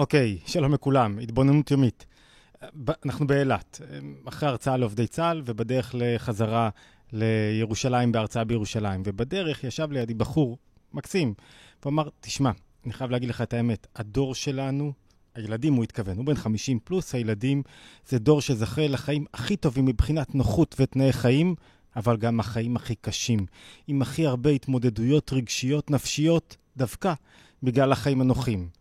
אוקיי, שלום לכולם, התבוננות יומית. אנחנו באילת, אחרי הרצאה לעובדי צה"ל ובדרך לחזרה לירושלים בהרצאה בירושלים. ובדרך ישב לידי בחור מקסים, והוא אמר, תשמע, אני חייב להגיד לך את האמת, הדור שלנו, הילדים הוא התכוון, הוא בן 50 פלוס, הילדים זה דור שזכה לחיים הכי טובים מבחינת נוחות ותנאי חיים, אבל גם החיים הכי קשים, עם הכי הרבה התמודדויות רגשיות, נפשיות, דווקא בגלל החיים הנוחים.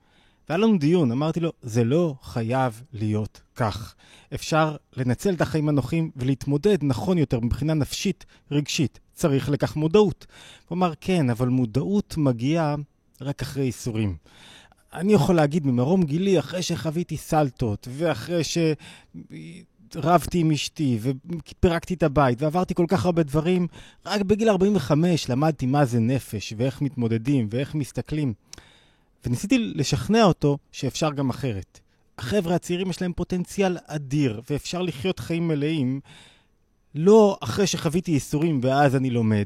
והיה לנו דיון, אמרתי לו, זה לא חייב להיות כך. אפשר לנצל את החיים הנוחים ולהתמודד נכון יותר מבחינה נפשית, רגשית. צריך לכך מודעות. הוא אמר, כן, אבל מודעות מגיעה רק אחרי ייסורים. אני יכול להגיד ממרום גילי, אחרי שחוויתי סלטות, ואחרי שרבתי עם אשתי, ופירקתי את הבית, ועברתי כל כך הרבה דברים, רק בגיל 45 למדתי מה זה נפש, ואיך מתמודדים, ואיך מסתכלים. וניסיתי לשכנע אותו שאפשר גם אחרת. החבר'ה הצעירים יש להם פוטנציאל אדיר, ואפשר לחיות חיים מלאים לא אחרי שחוויתי ייסורים ואז אני לומד,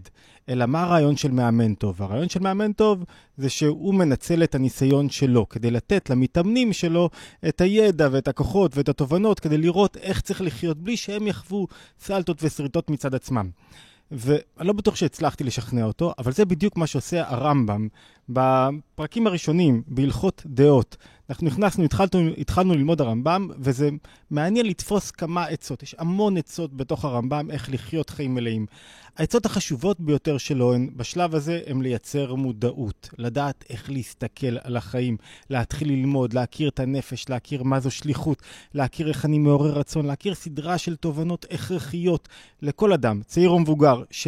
אלא מה הרעיון של מאמן טוב? הרעיון של מאמן טוב זה שהוא מנצל את הניסיון שלו כדי לתת למתאמנים שלו את הידע ואת הכוחות ואת התובנות כדי לראות איך צריך לחיות בלי שהם יחוו סלטות ושריטות מצד עצמם. ואני לא בטוח שהצלחתי לשכנע אותו, אבל זה בדיוק מה שעושה הרמב"ם בפרקים הראשונים, בהלכות דעות. אנחנו נכנסנו, התחלנו, התחלנו ללמוד הרמב"ם, וזה מעניין לתפוס כמה עצות. יש המון עצות בתוך הרמב"ם איך לחיות חיים מלאים. העצות החשובות ביותר שלו הן, בשלב הזה, הן לייצר מודעות, לדעת איך להסתכל על החיים, להתחיל ללמוד, להכיר את הנפש, להכיר מה זו שליחות, להכיר איך אני מעורר רצון, להכיר סדרה של תובנות הכרחיות לכל אדם, צעיר או מבוגר, ש...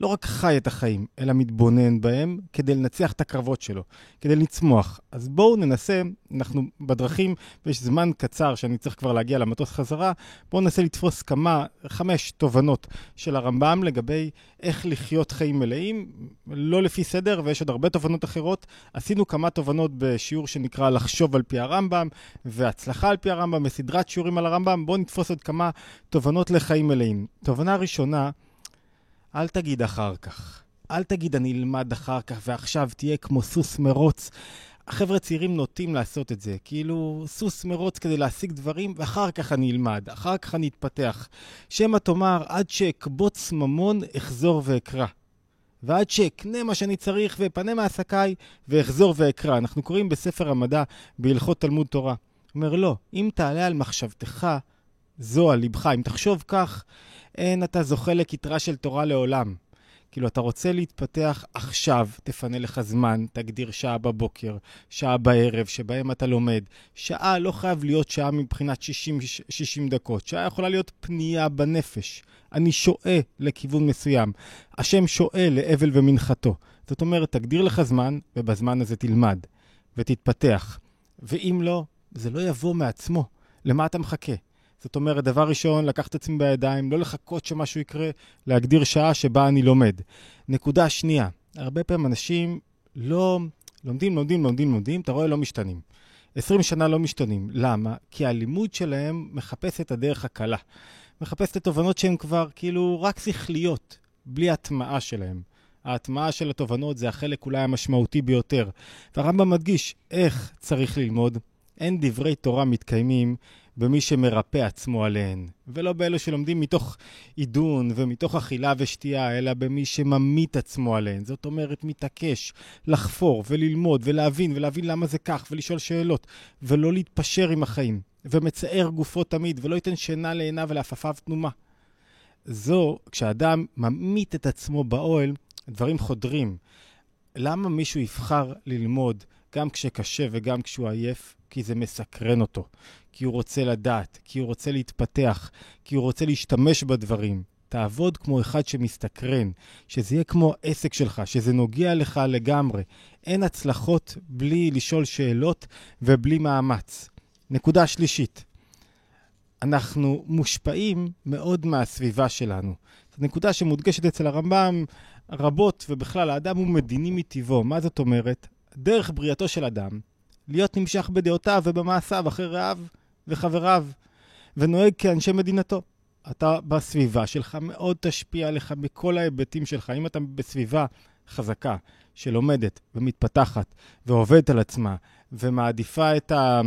לא רק חי את החיים, אלא מתבונן בהם כדי לנצח את הקרבות שלו, כדי לצמוח. אז בואו ננסה, אנחנו בדרכים, ויש זמן קצר שאני צריך כבר להגיע למטוס חזרה, בואו ננסה לתפוס כמה, חמש תובנות של הרמב"ם לגבי איך לחיות חיים מלאים, לא לפי סדר, ויש עוד הרבה תובנות אחרות. עשינו כמה תובנות בשיעור שנקרא לחשוב על פי הרמב"ם, והצלחה על פי הרמב"ם, בסדרת שיעורים על הרמב"ם. בואו נתפוס עוד כמה תובנות לחיים מלאים. תובנה ראשונה, אל תגיד אחר כך. אל תגיד אני אלמד אחר כך ועכשיו תהיה כמו סוס מרוץ. החבר'ה צעירים נוטים לעשות את זה, כאילו סוס מרוץ כדי להשיג דברים ואחר כך אני אלמד, אחר כך אני אתפתח. שמא תאמר עד שאקבוץ ממון אחזור ואקרא. ועד שאקנה מה שאני צריך ואפנה מעסקיי ואחזור ואקרא. אנחנו קוראים בספר המדע בהלכות תלמוד תורה. אומר לא, אם תעלה על מחשבתך זו על ליבך, אם תחשוב כך, אין אתה זוכה לכתרה של תורה לעולם. כאילו, אתה רוצה להתפתח עכשיו, תפנה לך זמן, תגדיר שעה בבוקר, שעה בערב, שבהם אתה לומד. שעה לא חייב להיות שעה מבחינת 60, 60 דקות, שעה יכולה להיות פנייה בנפש. אני שועה לכיוון מסוים. השם שועה לאבל ומנחתו. זאת אומרת, תגדיר לך זמן, ובזמן הזה תלמד, ותתפתח. ואם לא, זה לא יבוא מעצמו. למה אתה מחכה? זאת אומרת, דבר ראשון, לקח את עצמי בידיים, לא לחכות שמשהו יקרה, להגדיר שעה שבה אני לומד. נקודה שנייה, הרבה פעמים אנשים לא לומדים, לומדים, לומדים, לומדים, אתה רואה, לא משתנים. 20 שנה לא משתנים. למה? כי הלימוד שלהם מחפש את הדרך הקלה. מחפש את התובנות שהן כבר כאילו רק שכליות, בלי הטמעה שלהם. ההטמעה של התובנות זה החלק אולי המשמעותי ביותר. והרמב"ם מדגיש איך צריך ללמוד. אין דברי תורה מתקיימים במי שמרפא עצמו עליהן, ולא באלו שלומדים מתוך עידון ומתוך אכילה ושתייה, אלא במי שממית עצמו עליהן. זאת אומרת, מתעקש לחפור וללמוד ולהבין ולהבין למה זה כך ולשאול שאלות, ולא להתפשר עם החיים, ומצער גופו תמיד, ולא ייתן שינה לעיניו ולעפפיו תנומה. זו, כשאדם ממית את עצמו באוהל, דברים חודרים. למה מישהו יבחר ללמוד גם כשקשה וגם כשהוא עייף? כי זה מסקרן אותו, כי הוא רוצה לדעת, כי הוא רוצה להתפתח, כי הוא רוצה להשתמש בדברים. תעבוד כמו אחד שמסתקרן, שזה יהיה כמו עסק שלך, שזה נוגע לך לגמרי. אין הצלחות בלי לשאול שאלות ובלי מאמץ. נקודה שלישית, אנחנו מושפעים מאוד מהסביבה שלנו. זו נקודה שמודגשת אצל הרמב"ם רבות, ובכלל, האדם הוא מדיני מטבעו. מה זאת אומרת? דרך בריאתו של אדם להיות נמשך בדעותיו ובמעשיו אחרי רעיו וחבריו, ונוהג כאנשי מדינתו. אתה בסביבה שלך מאוד תשפיע עליך בכל ההיבטים שלך. אם אתה בסביבה חזקה, שלומדת ומתפתחת ועובדת על עצמה ומעדיפה את, ה,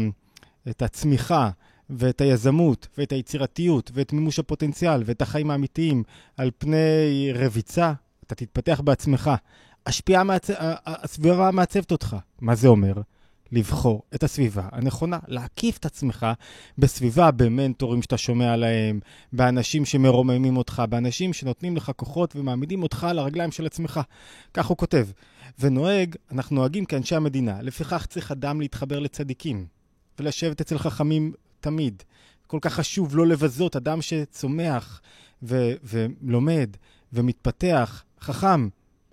את הצמיחה ואת היזמות ואת היצירתיות ואת מימוש הפוטנציאל ואת החיים האמיתיים על פני רביצה, אתה תתפתח בעצמך. השפיעה, מעצ... הסביבה מעצבת אותך. מה זה אומר? לבחור את הסביבה הנכונה, להקיף את עצמך בסביבה, במנטורים שאתה שומע עליהם, באנשים שמרוממים אותך, באנשים שנותנים לך כוחות ומעמידים אותך על הרגליים של עצמך. כך הוא כותב. ונוהג, אנחנו נוהגים כאנשי המדינה, לפיכך צריך אדם להתחבר לצדיקים ולשבת אצל חכמים תמיד. כל כך חשוב לא לבזות אדם שצומח ו- ולומד ומתפתח, חכם,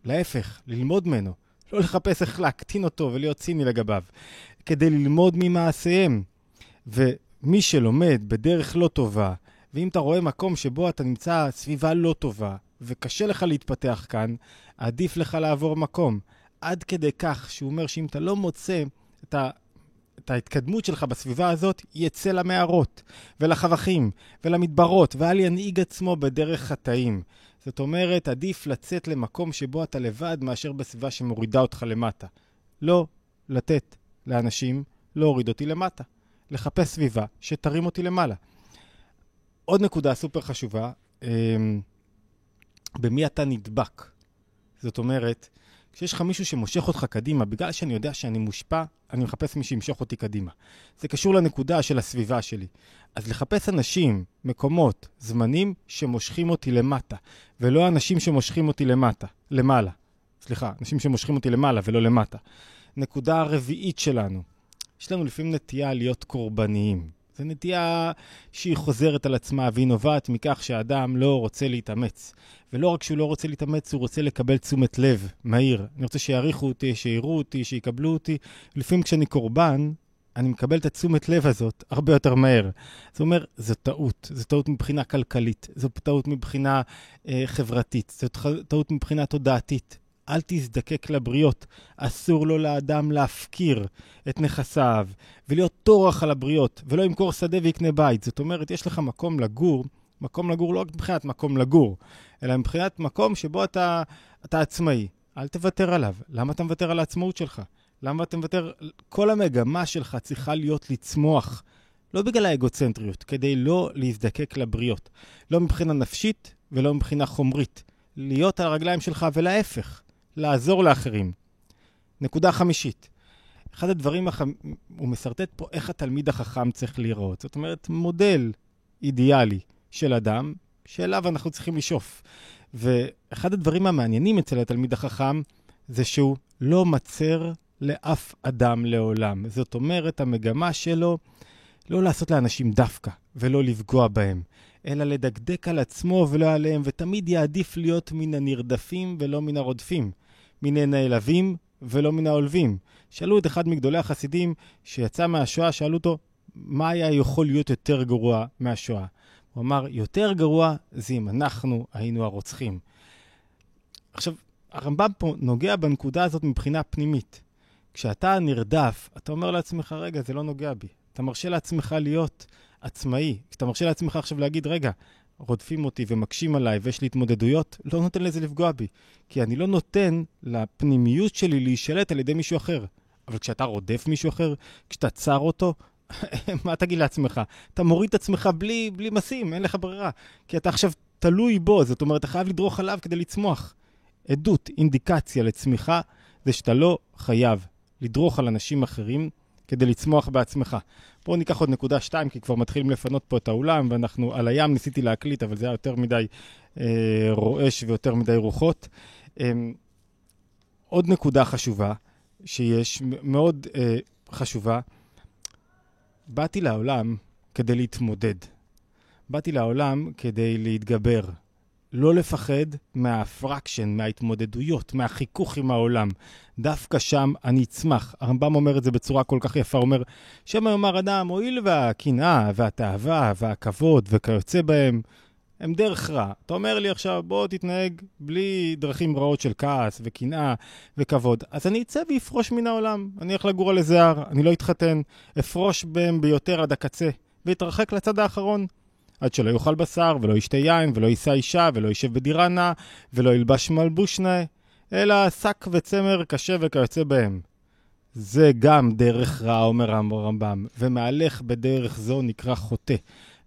להפך, ללמוד ממנו. לא לחפש איך להקטין אותו ולהיות ציני לגביו, כדי ללמוד ממעשיהם. ומי שלומד בדרך לא טובה, ואם אתה רואה מקום שבו אתה נמצא סביבה לא טובה, וקשה לך להתפתח כאן, עדיף לך לעבור מקום. עד כדי כך שהוא אומר שאם אתה לא מוצא את, ה, את ההתקדמות שלך בסביבה הזאת, יצא למערות, ולחבכים, ולמדברות, ואל ינהיג עצמו בדרך חטאים. זאת אומרת, עדיף לצאת למקום שבו אתה לבד מאשר בסביבה שמורידה אותך למטה. לא לתת לאנשים להוריד אותי למטה. לחפש סביבה שתרים אותי למעלה. עוד נקודה סופר חשובה, אמ, במי אתה נדבק. זאת אומרת, כשיש לך מישהו שמושך אותך קדימה, בגלל שאני יודע שאני מושפע, אני מחפש מי שימשוך אותי קדימה. זה קשור לנקודה של הסביבה שלי. אז לחפש אנשים, מקומות, זמנים שמושכים אותי למטה, ולא אנשים שמושכים אותי למטה, למעלה. סליחה, אנשים שמושכים אותי למעלה ולא למטה. נקודה הרביעית שלנו, יש לנו לפעמים נטייה להיות קורבניים. זו נטייה שהיא חוזרת על עצמה והיא נובעת מכך שהאדם לא רוצה להתאמץ. ולא רק שהוא לא רוצה להתאמץ, הוא רוצה לקבל תשומת לב מהיר. אני רוצה שיעריכו אותי, שיראו אותי, שיקבלו אותי. לפעמים כשאני קורבן, אני מקבל את התשומת לב הזאת הרבה יותר מהר. זאת אומרת, זו טעות. זו טעות מבחינה כלכלית, זו טעות מבחינה אה, חברתית, זו טעות מבחינה תודעתית. אל תזדקק לבריות. אסור לו לאדם להפקיר את נכסיו ולהיות טורח על הבריות, ולא ימכור שדה ויקנה בית. זאת אומרת, יש לך מקום לגור, מקום לגור לא רק מבחינת מקום לגור, אלא מבחינת מקום שבו אתה, אתה עצמאי. אל תוותר עליו. למה אתה מוותר על העצמאות שלך? למה אתה מוותר? כל המגמה שלך צריכה להיות לצמוח. לא בגלל האגוצנטריות, כדי לא להזדקק לבריות. לא מבחינה נפשית ולא מבחינה חומרית. להיות על הרגליים שלך ולהפך. לעזור לאחרים. נקודה חמישית, אחד הדברים, הח... הוא מסרטט פה איך התלמיד החכם צריך להיראות. זאת אומרת, מודל אידיאלי של אדם, שאליו אנחנו צריכים לשאוף. ואחד הדברים המעניינים אצל התלמיד החכם, זה שהוא לא מצר לאף אדם לעולם. זאת אומרת, המגמה שלו לא לעשות לאנשים דווקא ולא לפגוע בהם, אלא לדקדק על עצמו ולא עליהם, ותמיד יעדיף להיות מן הנרדפים ולא מן הרודפים. מן הנעלבים ולא מן העולבים. שאלו את אחד מגדולי החסידים שיצא מהשואה, שאלו אותו, מה היה יכול להיות יותר גרוע מהשואה? הוא אמר, יותר גרוע זה אם אנחנו היינו הרוצחים. עכשיו, הרמב"ם פה נוגע בנקודה הזאת מבחינה פנימית. כשאתה נרדף, אתה אומר לעצמך, רגע, זה לא נוגע בי. אתה מרשה לעצמך להיות עצמאי. כשאתה מרשה לעצמך עכשיו להגיד, רגע, רודפים אותי ומקשים עליי ויש לי התמודדויות, לא נותן לזה לפגוע בי. כי אני לא נותן לפנימיות שלי להישלט על ידי מישהו אחר. אבל כשאתה רודף מישהו אחר, כשאתה צר אותו, מה תגיד לעצמך? אתה מוריד את עצמך בלי, בלי משים, אין לך ברירה. כי אתה עכשיו תלוי בו, זאת אומרת, אתה חייב לדרוך עליו כדי לצמוח. עדות, אינדיקציה לצמיחה, זה שאתה לא חייב לדרוך על אנשים אחרים כדי לצמוח בעצמך. בואו ניקח עוד נקודה שתיים, כי כבר מתחילים לפנות פה את האולם, ואנחנו על הים ניסיתי להקליט, אבל זה היה יותר מדי אה, רועש ויותר מדי רוחות. אה, עוד נקודה חשובה, שיש, מאוד אה, חשובה, באתי לעולם כדי להתמודד. באתי לעולם כדי להתגבר. לא לפחד מהפרקשן, מההתמודדויות, מהחיכוך עם העולם. דווקא שם אני אצמח. הרמב"ם אומר את זה בצורה כל כך יפה, אומר, שמא יאמר אדם, הואיל והקנאה והתאווה והכבוד וכיוצא בהם, הם דרך רע. אתה אומר לי עכשיו, בוא תתנהג בלי דרכים רעות של כעס וקנאה וכבוד. אז אני אצא ואפרוש מן העולם. אני אלך לגור על איזה הר, אני לא אתחתן, אפרוש בהם ביותר עד הקצה, ואתרחק לצד האחרון. עד שלא יאכל בשר, ולא ישתה יין, ולא יישא אישה, ולא יישב בדירה נאה, ולא ילבש מלבוש נאה, אלא שק וצמר קשה וכיוצא בהם. זה גם דרך רעה, אומר הרמב"ם, ומהלך בדרך זו נקרא חוטא.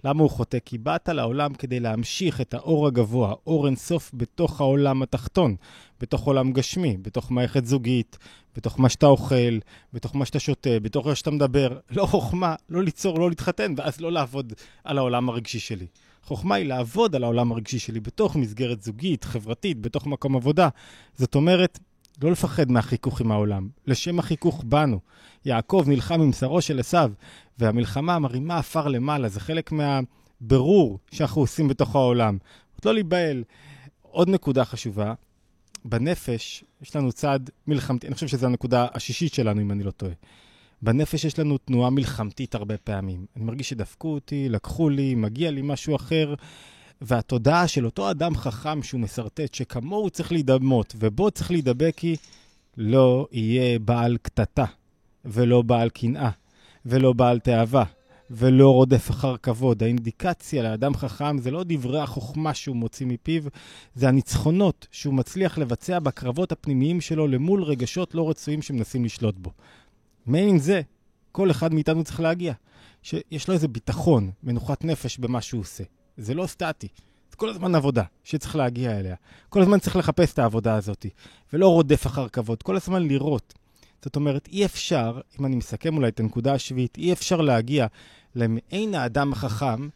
למה הוא חוטא? כי באת לעולם כדי להמשיך את האור הגבוה, אור אינסוף בתוך העולם התחתון, בתוך עולם גשמי, בתוך מערכת זוגית, בתוך מה שאתה אוכל, בתוך מה שאתה שותה, בתוך איך שאתה מדבר. לא חוכמה, לא ליצור, לא להתחתן, ואז לא לעבוד על העולם הרגשי שלי. חוכמה היא לעבוד על העולם הרגשי שלי בתוך מסגרת זוגית, חברתית, בתוך מקום עבודה. זאת אומרת, לא לפחד מהחיכוך עם העולם, לשם החיכוך בנו. יעקב נלחם עם שרו של עשיו, והמלחמה מרימה עפר למעלה, זה חלק מהבירור שאנחנו עושים בתוך העולם. לא להיבהל. עוד נקודה חשובה, בנפש יש לנו צד מלחמתי, אני חושב שזו הנקודה השישית שלנו, אם אני לא טועה. בנפש יש לנו תנועה מלחמתית הרבה פעמים. אני מרגיש שדפקו אותי, לקחו לי, מגיע לי משהו אחר, והתודעה של אותו אדם חכם שהוא מסרטט, שכמוהו צריך להידמות, ובו צריך להידבק היא, לא יהיה בעל קטטה, ולא בעל קנאה, ולא בעל תאווה, ולא רודף אחר כבוד. האינדיקציה לאדם חכם זה לא דברי החוכמה שהוא מוציא מפיו, זה הניצחונות שהוא מצליח לבצע בקרבות הפנימיים שלו למול רגשות לא רצויים שמנסים לשלוט בו. מעין זה, כל אחד מאיתנו צריך להגיע. שיש לו איזה ביטחון, מנוחת נפש במה שהוא עושה. זה לא סטטי. זה כל הזמן עבודה שצריך להגיע אליה. כל הזמן צריך לחפש את העבודה הזאת, ולא רודף אחר כבוד, כל הזמן לראות. זאת אומרת, אי אפשר, אם אני מסכם אולי את הנקודה השביעית, אי אפשר להגיע למעין האדם החכם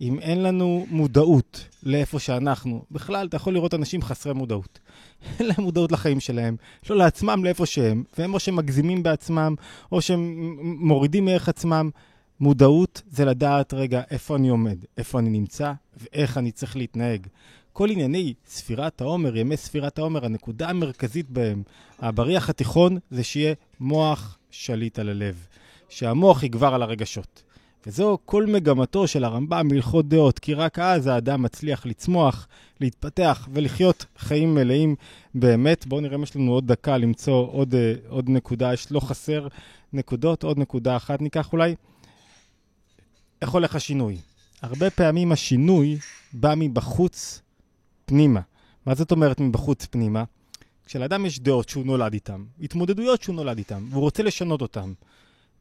אם אין לנו מודעות לאיפה שאנחנו. בכלל, אתה יכול לראות אנשים חסרי מודעות. אין להם מודעות לחיים שלהם, לא לעצמם לאיפה שהם, והם או שהם מגזימים בעצמם, או שהם מורידים מערך עצמם. מודעות זה לדעת, רגע, איפה אני עומד, איפה אני נמצא, ואיך אני צריך להתנהג. כל ענייני ספירת העומר, ימי ספירת העומר, הנקודה המרכזית בהם, הבריח התיכון, זה שיהיה מוח שליט על הלב. שהמוח יגבר על הרגשות. וזו כל מגמתו של הרמב"ם בהלכות דעות, כי רק אז האדם מצליח לצמוח, להתפתח ולחיות חיים מלאים באמת. בואו נראה אם יש לנו עוד דקה למצוא עוד, אה, עוד נקודה, יש לא חסר נקודות, עוד נקודה אחת ניקח אולי. איך הולך השינוי? הרבה פעמים השינוי בא מבחוץ פנימה. מה זאת אומרת מבחוץ פנימה? כשלאדם יש דעות שהוא נולד איתן, התמודדויות שהוא נולד איתן, והוא רוצה לשנות אותן,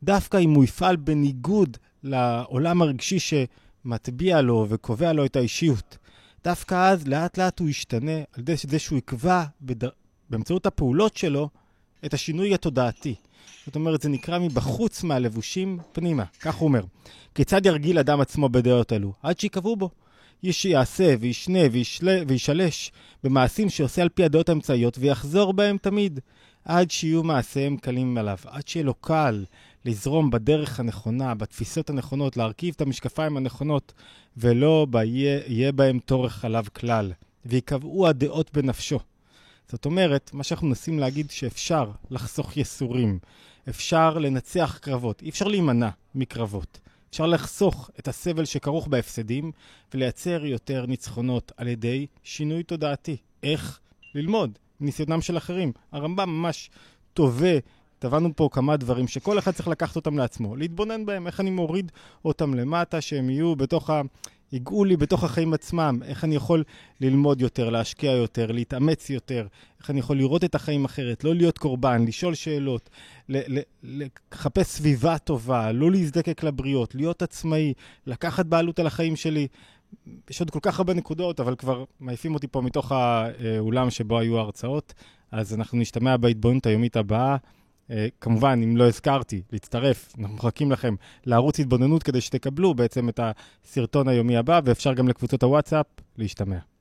דווקא אם הוא יפעל בניגוד לעולם הרגשי שמטביע לו וקובע לו את האישיות, דווקא אז לאט לאט הוא ישתנה על ידי זה שהוא יקבע בדר... באמצעות הפעולות שלו את השינוי התודעתי. זאת אומרת, זה נקרא מבחוץ מהלבושים פנימה. כך הוא אומר. כיצד ירגיל אדם עצמו בדעות אלו? עד שיקבעו בו. איש יעשה וישנה וישלה, וישלש במעשים שעושה על פי הדעות האמצעיות ויחזור בהם תמיד, עד שיהיו מעשיהם קלים עליו, עד שיהיה לו קל לזרום בדרך הנכונה, בתפיסות הנכונות, להרכיב את המשקפיים הנכונות, ולא יהיה בהם טורך עליו כלל, ויקבעו הדעות בנפשו. זאת אומרת, מה שאנחנו מנסים להגיד שאפשר לחסוך יסורים, אפשר לנצח קרבות, אי אפשר להימנע מקרבות. אפשר לחסוך את הסבל שכרוך בהפסדים ולייצר יותר ניצחונות על ידי שינוי תודעתי. איך? ללמוד מניסיונם של אחרים. הרמב"ם ממש תובע טבענו פה כמה דברים שכל אחד צריך לקחת אותם לעצמו, להתבונן בהם, איך אני מוריד אותם למטה, שהם יהיו בתוך ה... ייגעו לי בתוך החיים עצמם, איך אני יכול ללמוד יותר, להשקיע יותר, להתאמץ יותר, איך אני יכול לראות את החיים אחרת, לא להיות קורבן, לשאול שאלות, לחפש סביבה טובה, לא להזדקק לבריות, להיות עצמאי, לקחת בעלות על החיים שלי. יש עוד כל כך הרבה נקודות, אבל כבר מעיפים אותי פה מתוך האולם שבו היו ההרצאות, אז אנחנו נשתמע בהתבוננות היומית הבאה. אה, כמובן, אם לא הזכרתי, להצטרף, אנחנו מחכים לכם לערוץ התבוננות כדי שתקבלו בעצם את הסרטון היומי הבא, ואפשר גם לקבוצות הוואטסאפ להשתמע.